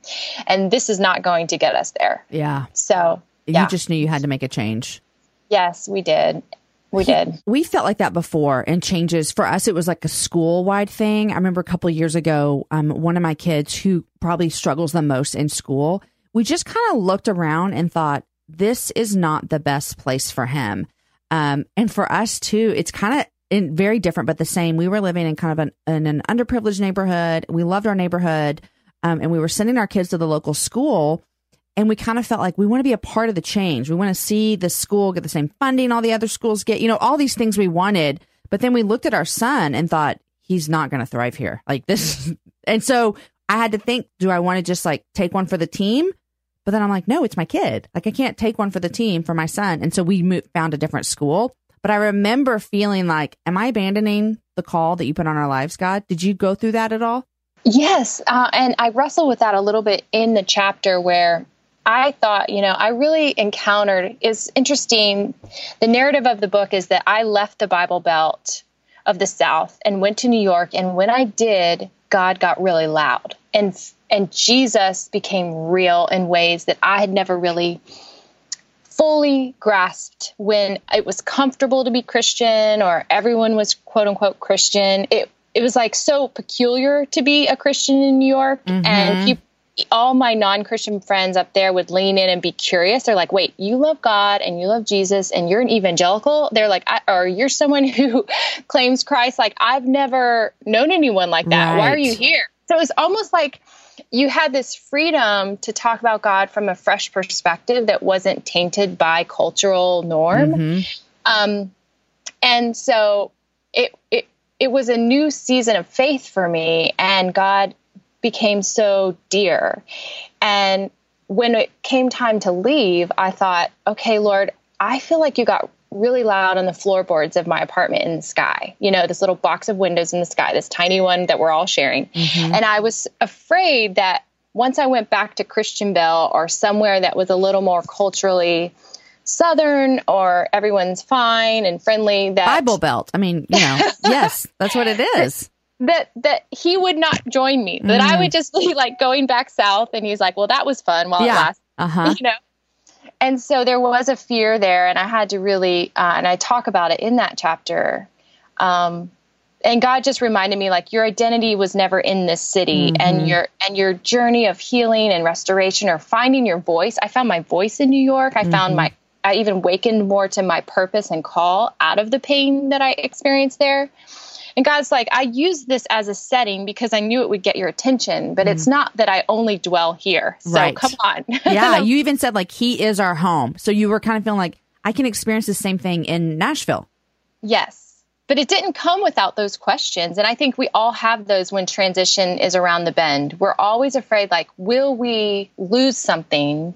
And this is not going to get us there. Yeah. So yeah. you just knew you had to make a change. Yes, we did. We did. We felt like that before and changes. For us, it was like a school wide thing. I remember a couple years ago, um, one of my kids who probably struggles the most in school, we just kind of looked around and thought, this is not the best place for him. Um, and for us too, it's kind of in, very different, but the same. We were living in kind of an, in an underprivileged neighborhood. We loved our neighborhood. Um, and we were sending our kids to the local school and we kind of felt like we want to be a part of the change. We want to see the school get the same funding all the other schools get, you know, all these things we wanted. But then we looked at our son and thought, he's not going to thrive here. Like this. and so I had to think, do I want to just like take one for the team? But then I'm like, no, it's my kid. Like I can't take one for the team for my son. And so we moved, found a different school. But I remember feeling like, am I abandoning the call that you put on our lives, God? Did you go through that at all? Yes. Uh, and I wrestle with that a little bit in the chapter where I thought, you know, I really encountered is interesting. The narrative of the book is that I left the Bible Belt of the South and went to New York. And when I did, God got really loud and and Jesus became real in ways that I had never really fully grasped when it was comfortable to be Christian or everyone was quote unquote Christian. It it was like so peculiar to be a Christian in New York mm-hmm. and people all my non-christian friends up there would lean in and be curious they're like wait you love god and you love jesus and you're an evangelical they're like or you're someone who claims christ like i've never known anyone like that right. why are you here so it's almost like you had this freedom to talk about god from a fresh perspective that wasn't tainted by cultural norm mm-hmm. um, and so it, it it was a new season of faith for me and god became so dear. And when it came time to leave, I thought, okay, Lord, I feel like you got really loud on the floorboards of my apartment in the sky. You know, this little box of windows in the sky, this tiny one that we're all sharing. Mm-hmm. And I was afraid that once I went back to Christian Bell or somewhere that was a little more culturally southern or everyone's fine and friendly that Bible Belt. I mean, you know, yes, that's what it is that that he would not join me. That mm. I would just be like going back south, and he's like, "Well, that was fun while yeah. it lasted." Uh-huh. You know. And so there was a fear there, and I had to really, uh, and I talk about it in that chapter. Um, and God just reminded me, like, your identity was never in this city, mm-hmm. and your and your journey of healing and restoration, or finding your voice. I found my voice in New York. I mm-hmm. found my, I even wakened more to my purpose and call out of the pain that I experienced there. And God's like, I use this as a setting because I knew it would get your attention, but mm. it's not that I only dwell here. So right. come on. yeah. You even said like, He is our home. So you were kind of feeling like, I can experience the same thing in Nashville. Yes. But it didn't come without those questions. And I think we all have those when transition is around the bend. We're always afraid, like, will we lose something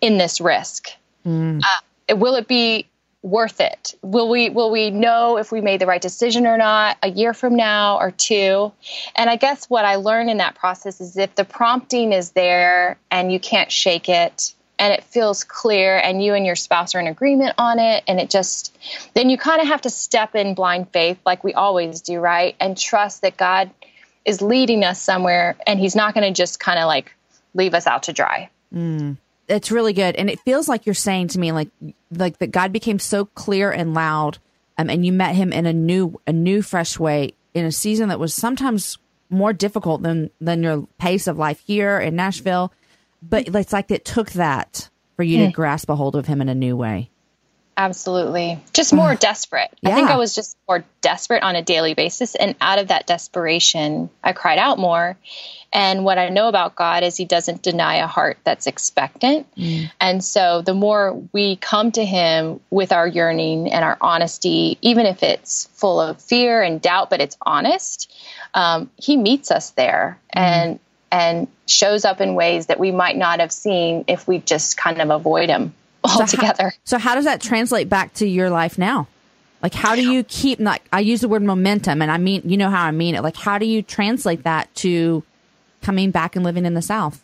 in this risk? Mm. Uh, will it be worth it? Will we will we know if we made the right decision or not a year from now or two? And I guess what I learned in that process is if the prompting is there and you can't shake it and it feels clear and you and your spouse are in agreement on it and it just then you kind of have to step in blind faith like we always do, right? And trust that God is leading us somewhere and he's not going to just kind of like leave us out to dry. Mm it's really good and it feels like you're saying to me like like that god became so clear and loud um, and you met him in a new a new fresh way in a season that was sometimes more difficult than than your pace of life here in nashville but it's like it took that for you mm. to hmm. grasp a hold of him in a new way Absolutely. Just more desperate. Yeah. I think I was just more desperate on a daily basis. And out of that desperation, I cried out more. And what I know about God is He doesn't deny a heart that's expectant. Mm. And so the more we come to Him with our yearning and our honesty, even if it's full of fear and doubt, but it's honest, um, He meets us there. Mm. And and shows up in ways that we might not have seen if we just kind of avoid him altogether. So how, so how does that translate back to your life now? Like, how do you keep like I use the word momentum, and I mean, you know how I mean it. Like, how do you translate that to coming back and living in the South?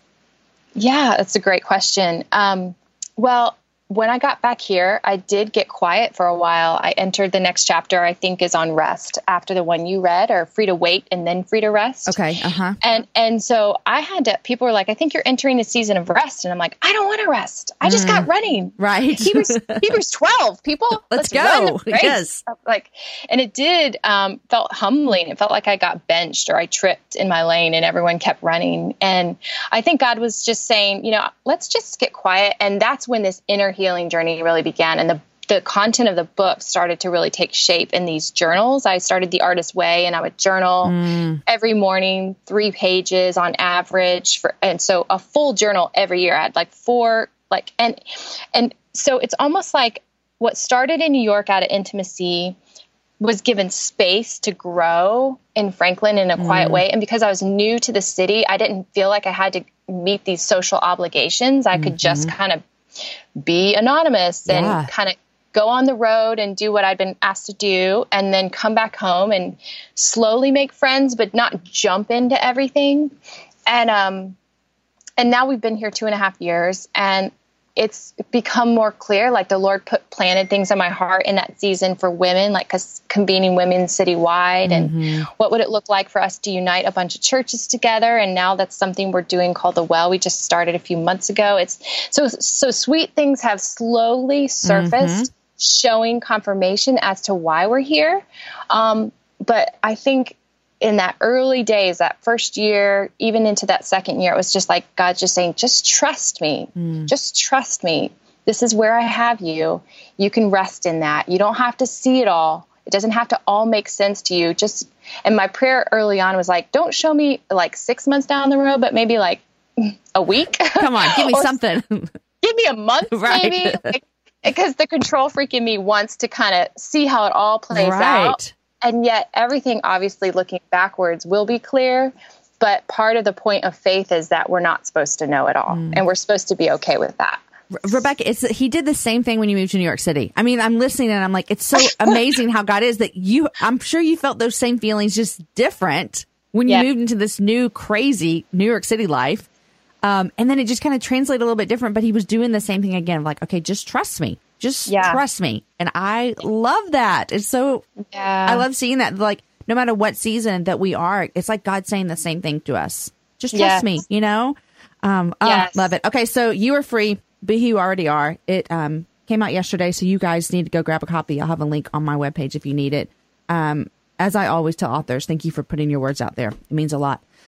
Yeah, that's a great question. Um, well, when I got back here, I did get quiet for a while. I entered the next chapter, I think, is on rest after the one you read, or free to wait and then free to rest. Okay. Uh huh. And and so I had to. People were like, "I think you're entering a season of rest," and I'm like, "I don't want to rest. I just got running." Right. Hebrews, Hebrews 12, people. Let's go. run the. Yes. Like, and it did um, felt humbling. It felt like I got benched or I tripped in my lane, and everyone kept running. And I think God was just saying, you know, let's just get quiet. And that's when this inner healing journey really began. And the the content of the book started to really take shape in these journals. I started the artist way and I would journal Mm. every morning, three pages on average for and so a full journal every year. I had like four like and and so it's almost like what started in New York out of intimacy was given space to grow in Franklin in a quiet way. And because I was new to the city, I didn't feel like I had to meet these social obligations. I could just kind of be anonymous and Yeah. kind of go on the road and do what I'd been asked to do and then come back home and slowly make friends, but not jump into everything. And, um, and now we've been here two and a half years and it's become more clear like the lord put planted things in my heart in that season for women like convening women citywide and what would it look like for us to unite a bunch of churches together? And now that's something we're doing called the well. We just started a few months ago. It's so so sweet things have slowly surfaced showing confirmation as to why we're here. Um, but i think in that early days, that first year, even into that second year, it was just like God just saying, just trust me. Mm. Just trust me. This is where I have you. You can rest in that. You don't have to see it all. It doesn't have to all make sense to you. Just, and my prayer early on was like, don't show me like six months down the road, but maybe like a week. Come on, give me something. give me a month Right. maybe. Like, because the control freak in me wants to kind of see how it all plays Right. out and yet everything obviously looking backwards will be clear but part of the point of faith is that we're not supposed to know it all Mm. and we're supposed to be okay with that Rebekah, it's he did the same thing when you moved to New York City. I mean, I'm listening and I'm like, it's so amazing how God is that you. I'm sure you felt those same feelings, just different when you Yeah. moved into this new crazy New York City life. Um, and then it just kind of translated a little bit different, but he was doing the same thing again. Like, okay, just trust me, just Yeah. trust me, and I love that. It's so yeah I love seeing that. Like, no matter what season that we are, it's like God saying the same thing to us. Just trust Yes. me, you know? Um, oh, Yes. love it. Okay, so you are free. Be who you already are. It um, came out yesterday, so you guys need to go grab a copy. I'll have a link on my webpage if you need it. Um, as I always tell authors, thank you for putting your words out there. It means a lot.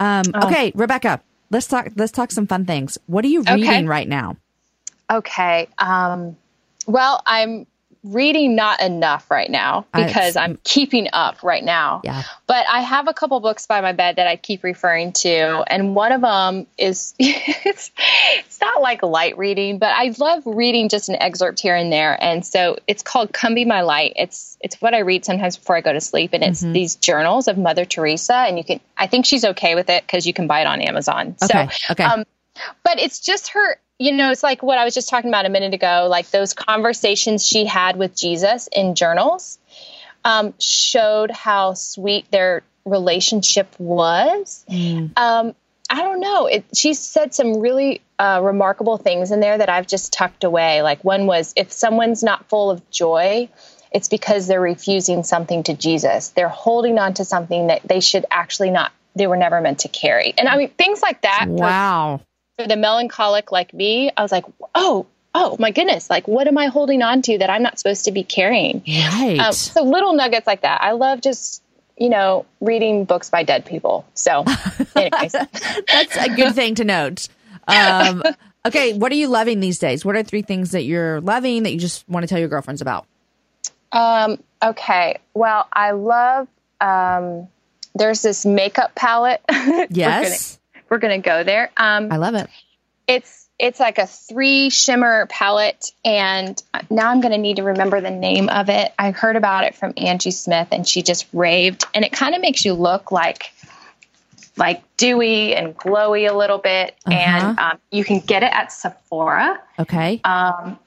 Um, Okay, Rebekah, let's talk. Let's talk some fun things. What are you Okay. reading right now? okay um, well i'm reading not enough right now because i'm keeping up right now. Yeah. but i have a couple books by my bed that i keep referring to and one of them is it's, it's not like light reading but i love reading just an excerpt here and there. And so it's called come be my light. It's it's what i read sometimes before i go to sleep and it's these journals of mother teresa and you can i think she's okay with it because you can buy it on amazon. Okay, so okay. um, but it's just her you know it's like what i was just talking about a minute ago like those conversations she had with jesus in journals um, showed how sweet their relationship was. Um, i don't know. It, she said some really uh, remarkable things in there that i've just tucked away. Like one was if someone's not full of joy it's because they're refusing something to jesus. They're holding on to something that they should actually not they were never meant to carry. And i mean things like that Wow. For the melancholic like me, I was like, oh, oh my goodness, like what am I holding on to that I'm not supposed to be carrying? Right. Um, so little nuggets like that. I love just you know reading books by dead people. So, anyways, that's a good thing to note. Um, okay, what are you loving these days? What are three things that you're loving that you just want to tell your girlfriends about? Um, okay, well, I love. Um, there's this makeup palette. Yes, we're gonna, go there. Um, I love it. It's it's like a three shimmer palette and now i'm going to need to remember the name of it i heard about it from angie smith and she just raved and it kind of makes you look like like dewy and glowy a little bit uh-huh. and um, you can get it at sephora okay um,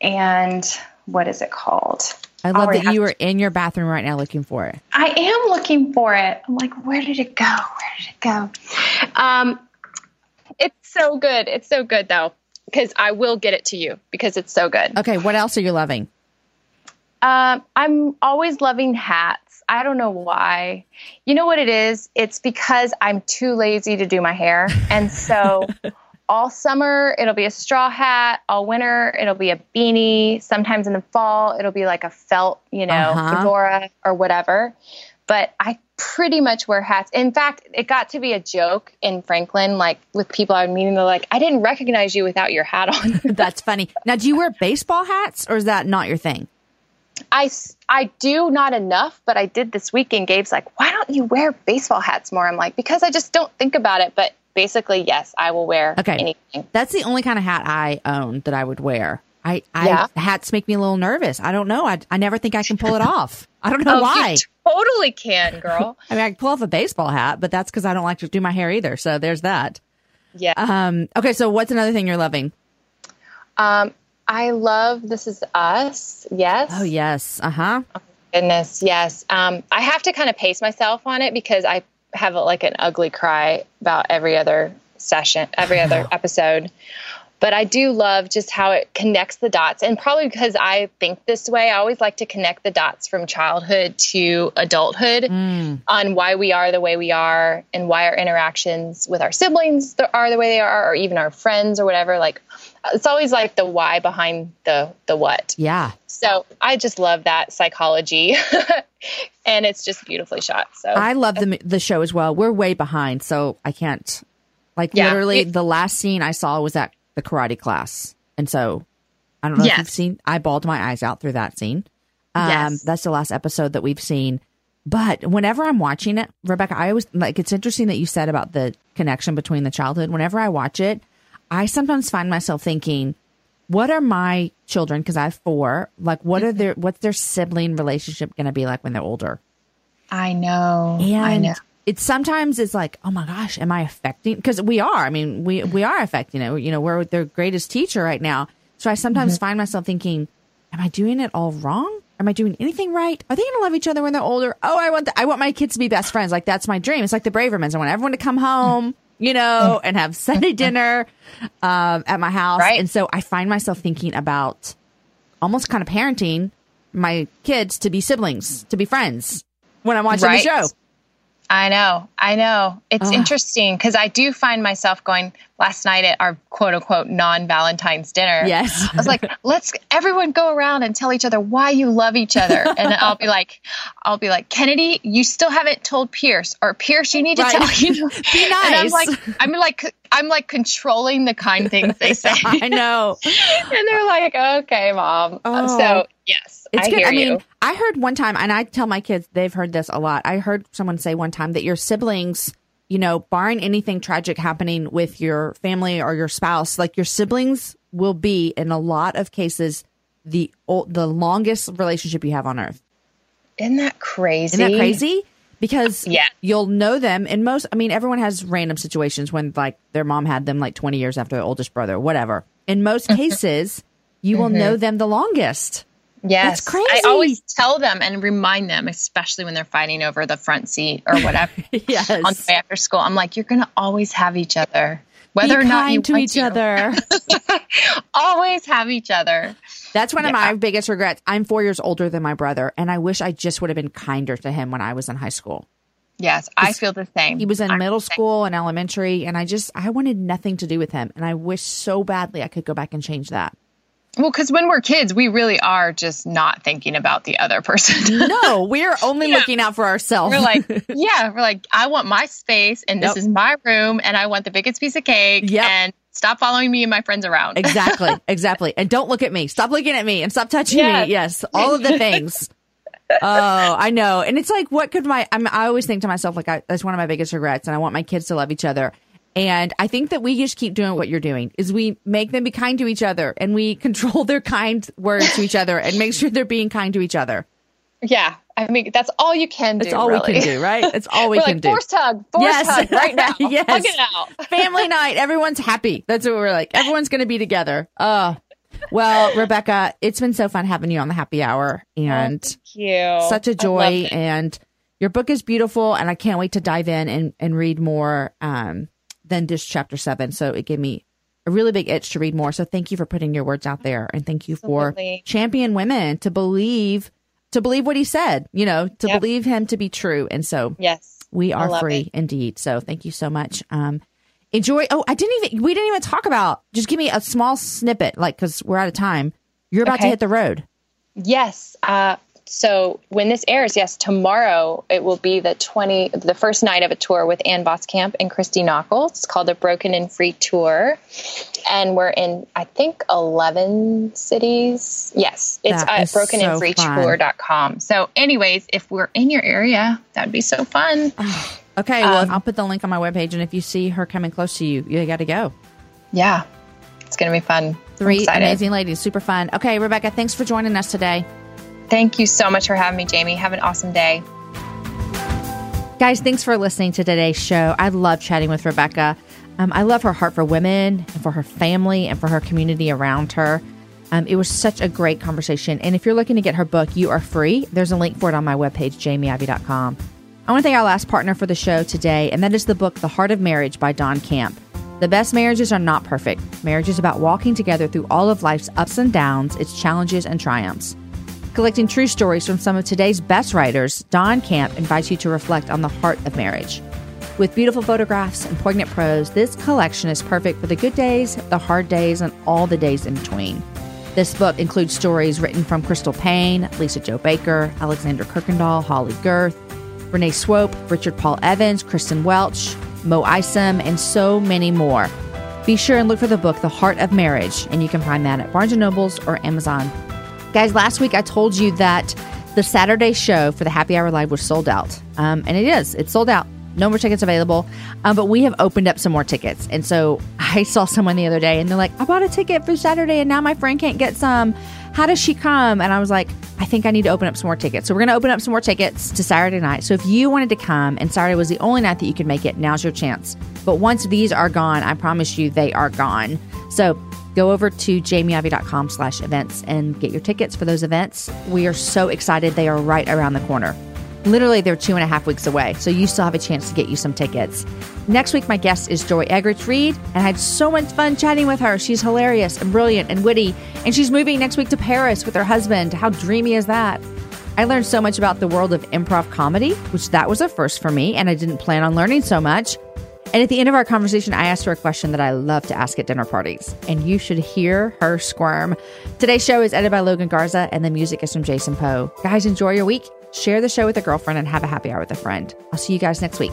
and what is it called I love that you are in your bathroom right now looking for it. I am looking for it. I'm like, where did it go? Where did it go? Um, it's so good. It's so good though, because I will get it to you because it's so good. Okay, what else are you loving? Um, I'm always loving hats. I don't know why. You know what it is? It's because I'm too lazy to do my hair. And so all summer it'll be a straw hat, all winter it'll be a beanie, sometimes in the fall it'll be like a felt, you know, uh-huh. fedora or whatever. But I pretty much wear hats. In fact, it got to be a joke in Franklin, like with people I am meeting. They're like, I didn't recognize you without your hat on. That's funny. Now, do you wear baseball hats or is that not your thing? I, I do not enough, but I did this weekend. Gabe's like, why don't you wear baseball hats more? I'm like, because I just don't think about it. But basically, yes, I will wear okay. anything. That's the only kind of hat I own that I would wear. I, I yeah. hats make me a little nervous. I don't know. I, I never think I can pull it off. I don't know oh, why. totally can, girl. I mean, I can pull off a baseball hat, but that's because I don't like to do my hair either. So there's that. Yeah. Um. Okay. So what's another thing you're loving? Um. I love This Is Us. Yes. Oh yes. Uh huh. Oh, goodness. Yes. Um. I have to kind of pace myself on it because I have like an ugly cry about every other session, every other episode but I do love just how it connects the dots. And probably because I think this way, I always like to connect the dots from childhood to adulthood mm. on why we are the way we are and why our interactions with our siblings are the way they are, or even our friends or whatever. Like, it's always like the why behind the the what. Yeah. So I just love that psychology, and it's just beautifully shot. So I love the the show as well. We're way behind, so I can't. Like yeah, literally, it, the last scene I saw was at the karate class. And so I don't know yes. if you've seen, I bawled my eyes out through that scene. Um, yes. That's the last episode that we've seen. But whenever I'm watching it, Rebekah, I always like it's interesting that you said about the connection between the childhood. Whenever I watch it, I sometimes find myself thinking, what are my children? Because I have four. Like, what are their what's their sibling relationship going to be like when they're older? I know. And I know it's sometimes it's like, oh my gosh, am I affecting? Because we are. I mean, we we are affecting it. You know, we're their greatest teacher right now. So I sometimes mm-hmm. find myself thinking, am I doing it all wrong? Am I doing anything right? Are they going to love each other when they're older? Oh, I want the, I want my kids to be best friends. Like that's my dream. It's like the Bravermans. I want everyone to come home, you know, and have Sunday dinner um, at my house. Right. And so I find myself thinking about almost kind of parenting my kids to be siblings, to be friends when I'm watching right. the show. I know. I know. It's Ugh. interesting because I do find myself going last night at our quote unquote non Valentine's dinner. Yes. I was like, let's everyone go around and tell each other why you love each other. And I'll be like, I'll be like, Kennedy, you still haven't told Pierce or Pierce, you need to right. tell you. be nice. And I'm like, I'm like, I'm like controlling the kind things they say. I know. and they're like, okay, mom. Oh. So yes, it's I good. I mean, I heard one time, and I tell my kids they've heard this a lot. I heard someone say one time that your siblings, you know, barring anything tragic happening with your family or your spouse, like your siblings will be in a lot of cases the the longest relationship you have on earth. Isn't that crazy? Isn't that crazy? Because yeah. you'll know them in most I mean everyone has random situations when like their mom had them like 20 years after their oldest brother, whatever. In most cases, you will mm-hmm. know them the longest. Yes. That's crazy. I always tell them and remind them, especially when they're fighting over the front seat or whatever yes. on the way after school. I'm like, you're going to always have each other. Whether Be or not you to each to. other. always have each other. That's one yeah. of my biggest regrets. I'm four years older than my brother, and I wish I just would have been kinder to him when I was in high school. Yes, I feel the same. He was in I'm middle school and elementary, and I just I wanted nothing to do with him, and I wish so badly I could go back and change that. Well, because when we're kids, we really are just not thinking about the other person. No, we're only Yeah. looking out for ourselves. we're like, yeah, we're like, I want my space, and this is my room, and I want the biggest piece of cake, Yep. and stop following me and my friends around. exactly, exactly. And don't look at me. Stop looking at me and stop touching Yes. me. Yes, all of the things. oh, I know. And it's like, what could my? I'm, I always think to myself, like, I, that's one of my biggest regrets, and I want my kids to love each other. And I think that we just keep doing what you're doing is we make them be kind to each other and we control their kind words to each other and make sure they're being kind to each other. yeah, I mean, that's all you can do. That's all really. we can do, right? It's all we can like, do. forced hug, force Yes. hug right now. Yes. Hug it out. Family night. Everyone's happy. That's what we're like. Everyone's going to be together. Uh, well, Rebekah, it's been so fun having you on the happy hour and Thank you. such a joy. And your book is beautiful. And I can't wait to dive in and, and read more um, than just chapter seven. So it gave me a really big itch to read more. So thank you for putting your words out there. And thank you for Absolutely. champion women to believe. To believe what he said, you know, to Yep. believe him to be true. And so Yes. we are free it. indeed. So thank you so much. Um, enjoy. Oh, I didn't even, we didn't even talk about, just give me a small snippet, like, cause we're out of time. You're about to hit the road. Yes. Uh, so when this airs, yes, tomorrow it will be the twenty, the first night of a tour with Ann Voskamp and Christy Nockels. It's called the Broken and Free Tour, and we're in I think eleven cities. Yes, it's That at is so brokenandfreetour.com. So, anyways, if we're in your area, that'd be so fun. Okay. Well, Um, I'll put the link on my webpage. And if you see her coming close to you, you got to go. Yeah, it's gonna be fun. Three amazing ladies. Super fun. Okay. Rebekah, thanks for joining us today. Thank you so much for having me, Jamie. Have an awesome day. Guys, thanks for listening to today's show. I love chatting with Rebekah. Um, I love her heart for women and for her family and for her community around her. Um, it was such a great conversation. And if you're looking to get her book, You Are Free, there's a link for it on my webpage, jamieivey.com. I want to thank our last partner for the show today, and that is the book, The Heart of Marriage by Dawn Camp. The best marriages are not perfect. Marriage is about walking together through all of life's ups and downs, its challenges and triumphs. Collecting true stories from some of today's best writers, Dawn Camp invites you to reflect on the heart of marriage. With beautiful photographs and poignant prose, this collection is perfect for the good days, the hard days, and all the days in between. This book includes stories written from Crystal Payne, Lisa-Jo Baker, Alexandra Kuykendall, Holley Gerth, Renee Swope, Richard Paul Evans, Kristen Welch, Mo Isom, and so many more. Be sure and look for the book, The Heart of Marriage, and you can find that at Barnes & Nobles or Amazon. Guys, last week I told you that the Saturday show for the Happy Hour Live was sold out. Um, and it is. It's sold out. No more tickets available. Um, but we have opened up some more tickets. And so I saw someone the other day and they're like, I bought a ticket for Saturday and now my friend can't get some. How does she come? And I was like, I think I need to open up some more tickets. So we're going to open up some more tickets to Saturday night. So if you wanted to come and Saturday was the only night that you could make it, now's your chance. But once these are gone, I promise you they are gone. So go over to jamieivey.com slash events and get your tickets for those events. We are so excited. They are right around the corner. Literally, they're two and a half weeks away, so you still have a chance to get you some tickets. Next week, my guest is Joy Eggerichs Reed, and I had so much fun chatting with her. She's hilarious and brilliant and witty, and she's moving next week to Paris with her husband. How dreamy is that? I learned so much about the world of improv comedy, which that was a first for me, and I didn't plan on learning so much. And at the end of our conversation, I asked her a question that I love to ask at dinner parties, and you should hear her squirm. Today's show is edited by Logan Garza, and the music is from Jason Poe. Guys, enjoy your week. Share the show with a girlfriend and have a happy hour with a friend. I'll see you guys next week.